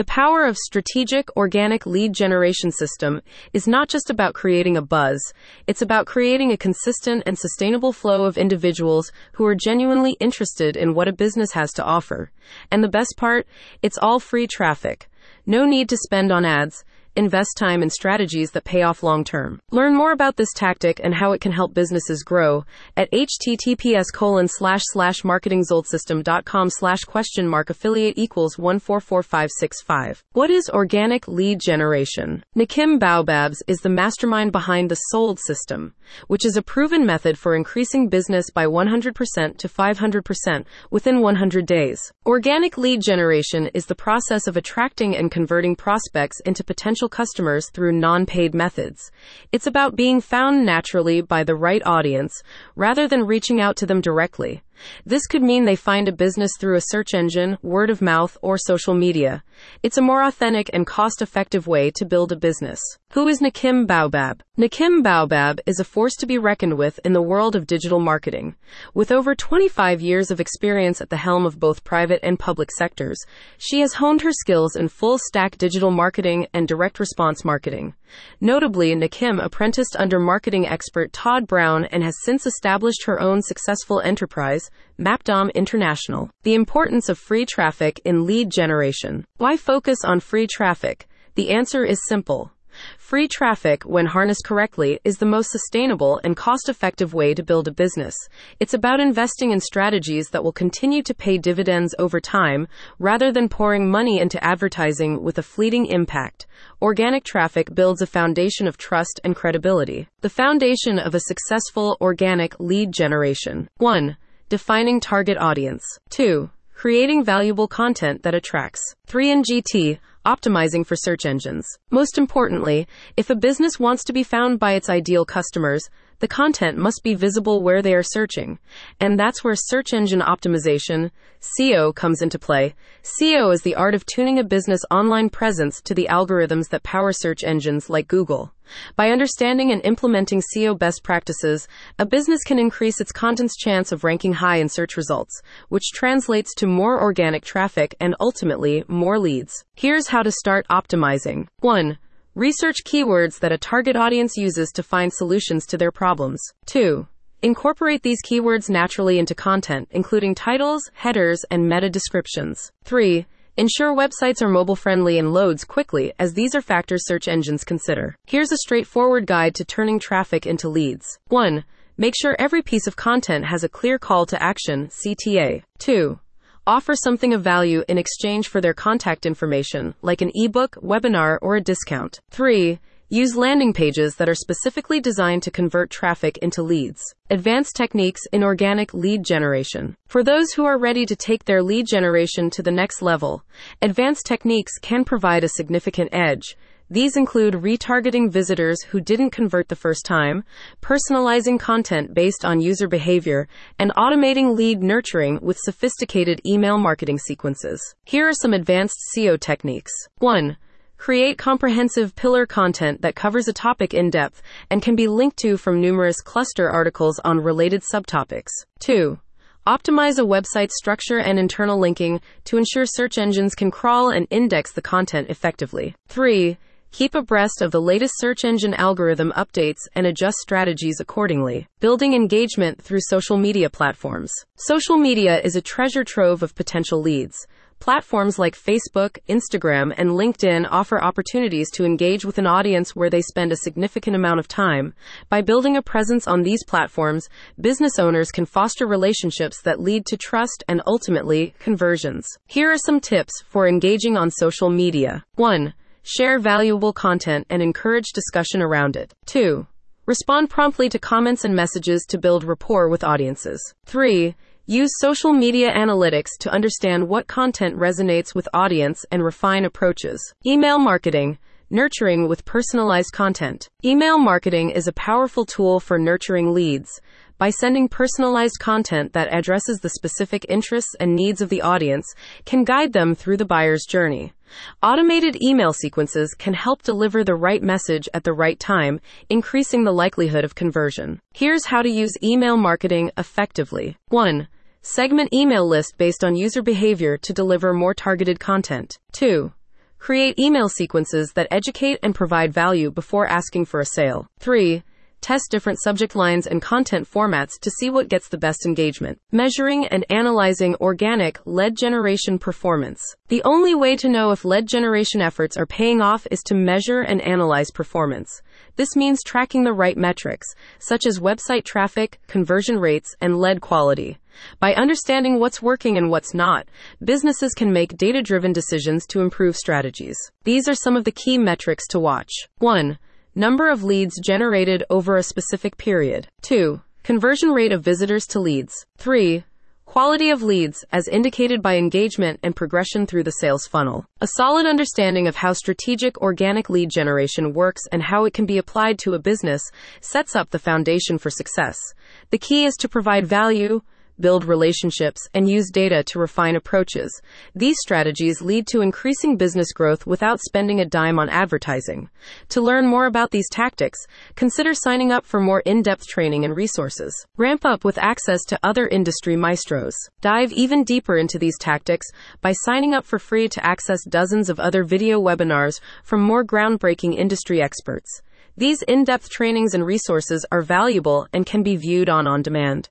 The power of strategic organic lead generation system is not just about creating a buzz, it's about creating a consistent and sustainable flow of individuals who are genuinely interested in what a business has to offer. And the best part, it's all free traffic. No need to spend on ads invest time in strategies that pay off long term. Learn more about this tactic and how it can help businesses grow at https colon slash slash marketingsoldsystem.com slash question mark affiliate equals 144565. What is organic lead generation? Nakimbe Baobab's is the mastermind behind the Sold system, which is a proven method for increasing business by 100% to 500% within 100 days. Organic lead generation is the process of attracting and converting prospects into potential customers through non paid methods. It's about being found naturally by the right audience rather than reaching out to them directly. This could mean they find a business through a search engine, word of mouth, or social media. It's a more authentic and cost effective way to build a business. Who is Nakimbe Baobab? Nakimbe Baobab is a force to be reckoned with in the world of digital marketing. With over 25 years of experience at the helm of both private and public sectors, she has honed her skills in full stack digital marketing and direct response marketing. Notably, Nakimbe apprenticed under marketing expert Todd Brown and has since established her own successful enterprise, Mapdom International. The importance of free traffic in lead generation. Why focus on free traffic? The answer is simple. Free traffic, when harnessed correctly, is the most sustainable and cost effective way to build a business. It's about investing in strategies that will continue to pay dividends over time rather than pouring money into advertising with a fleeting impact. Organic traffic builds a foundation of trust and credibility. The foundation of a successful organic lead generation. 1. Defining target audience. 2. Creating valuable content that attracts. 3. In GT, optimizing for search engines. Most importantly, if a business wants to be found by its ideal customers, the content must be visible where they are searching. And that's where search engine optimization, SEO, comes into play. SEO is the art of tuning a business online presence to the algorithms that power search engines like Google. By understanding and implementing SEO best practices, a business can increase its content's chance of ranking high in search results, which translates to more organic traffic and ultimately more leads. Here's how to start optimizing. 1. Research keywords that a target audience uses to find solutions to their problems. 2. Incorporate these keywords naturally into content, including titles, headers, and meta descriptions. 3. Ensure websites are mobile friendly and loads quickly, as these are factors search engines consider. Here's a straightforward guide to turning traffic into leads. 1. Make sure every piece of content has a clear call to action, CTA. 2 offer something of value in exchange for their contact information, like an ebook, webinar, or a discount. 3. Use landing pages that are specifically designed to convert traffic into leads. Advanced techniques in organic lead generation. For those who are ready to take their lead generation to the next level, advanced techniques can provide a significant edge. These include retargeting visitors who didn't convert the first time, personalizing content based on user behavior, and automating lead nurturing with sophisticated email marketing sequences. Here are some advanced SEO techniques. 1. Create comprehensive pillar content that covers a topic in depth and can be linked to from numerous cluster articles on related subtopics. 2. Optimize a website's structure and internal linking to ensure search engines can crawl and index the content effectively. 3 Keep abreast of the latest search engine algorithm updates and adjust strategies accordingly. Building engagement through social media platforms. Social media is a treasure trove of potential leads. Platforms like Facebook, Instagram, and LinkedIn offer opportunities to engage with an audience where they spend a significant amount of time. By building a presence on these platforms, business owners can foster relationships that lead to trust and ultimately conversions. Here are some tips for engaging on social media. 1 Share valuable content and encourage discussion around it. 2. Respond promptly to comments and messages to build rapport with audiences. 3. Use social media analytics to understand what content resonates with audience and refine approaches. Email marketing. Nurturing with personalized content. Email marketing is a powerful tool for nurturing leads by sending personalized content that addresses the specific interests and needs of the audience can guide them through the buyer's journey. Automated email sequences can help deliver the right message at the right time, increasing the likelihood of conversion. Here's how to use email marketing effectively. 1. Segment email list based on user behavior to deliver more targeted content. 2. Create email sequences that educate and provide value before asking for a sale. 3. Test different subject lines and content formats to see what gets the best engagement. Measuring and analyzing organic lead generation performance. The only way to know if lead generation efforts are paying off is to measure and analyze performance. This means tracking the right metrics, such as website traffic, conversion rates, and lead quality. By understanding what's working and what's not, businesses can make data driven decisions to improve strategies. These are some of the key metrics to watch. 1 Number of leads generated over a specific period. 2. Conversion rate of visitors to leads. 3. Quality of leads, as indicated by engagement and progression through the sales funnel. A solid understanding of how strategic organic lead generation works and how it can be applied to a business sets up the foundation for success. The key is to provide value, build relationships, and use data to refine approaches. These strategies lead to increasing business growth without spending a dime on advertising. To learn more about these tactics, consider signing up for more in depth training and resources. Ramp up with access to other industry maestros. Dive even deeper into these tactics by signing up for free to access dozens of other video webinars from more groundbreaking industry experts. These in depth trainings and resources are valuable and can be viewed on on demand.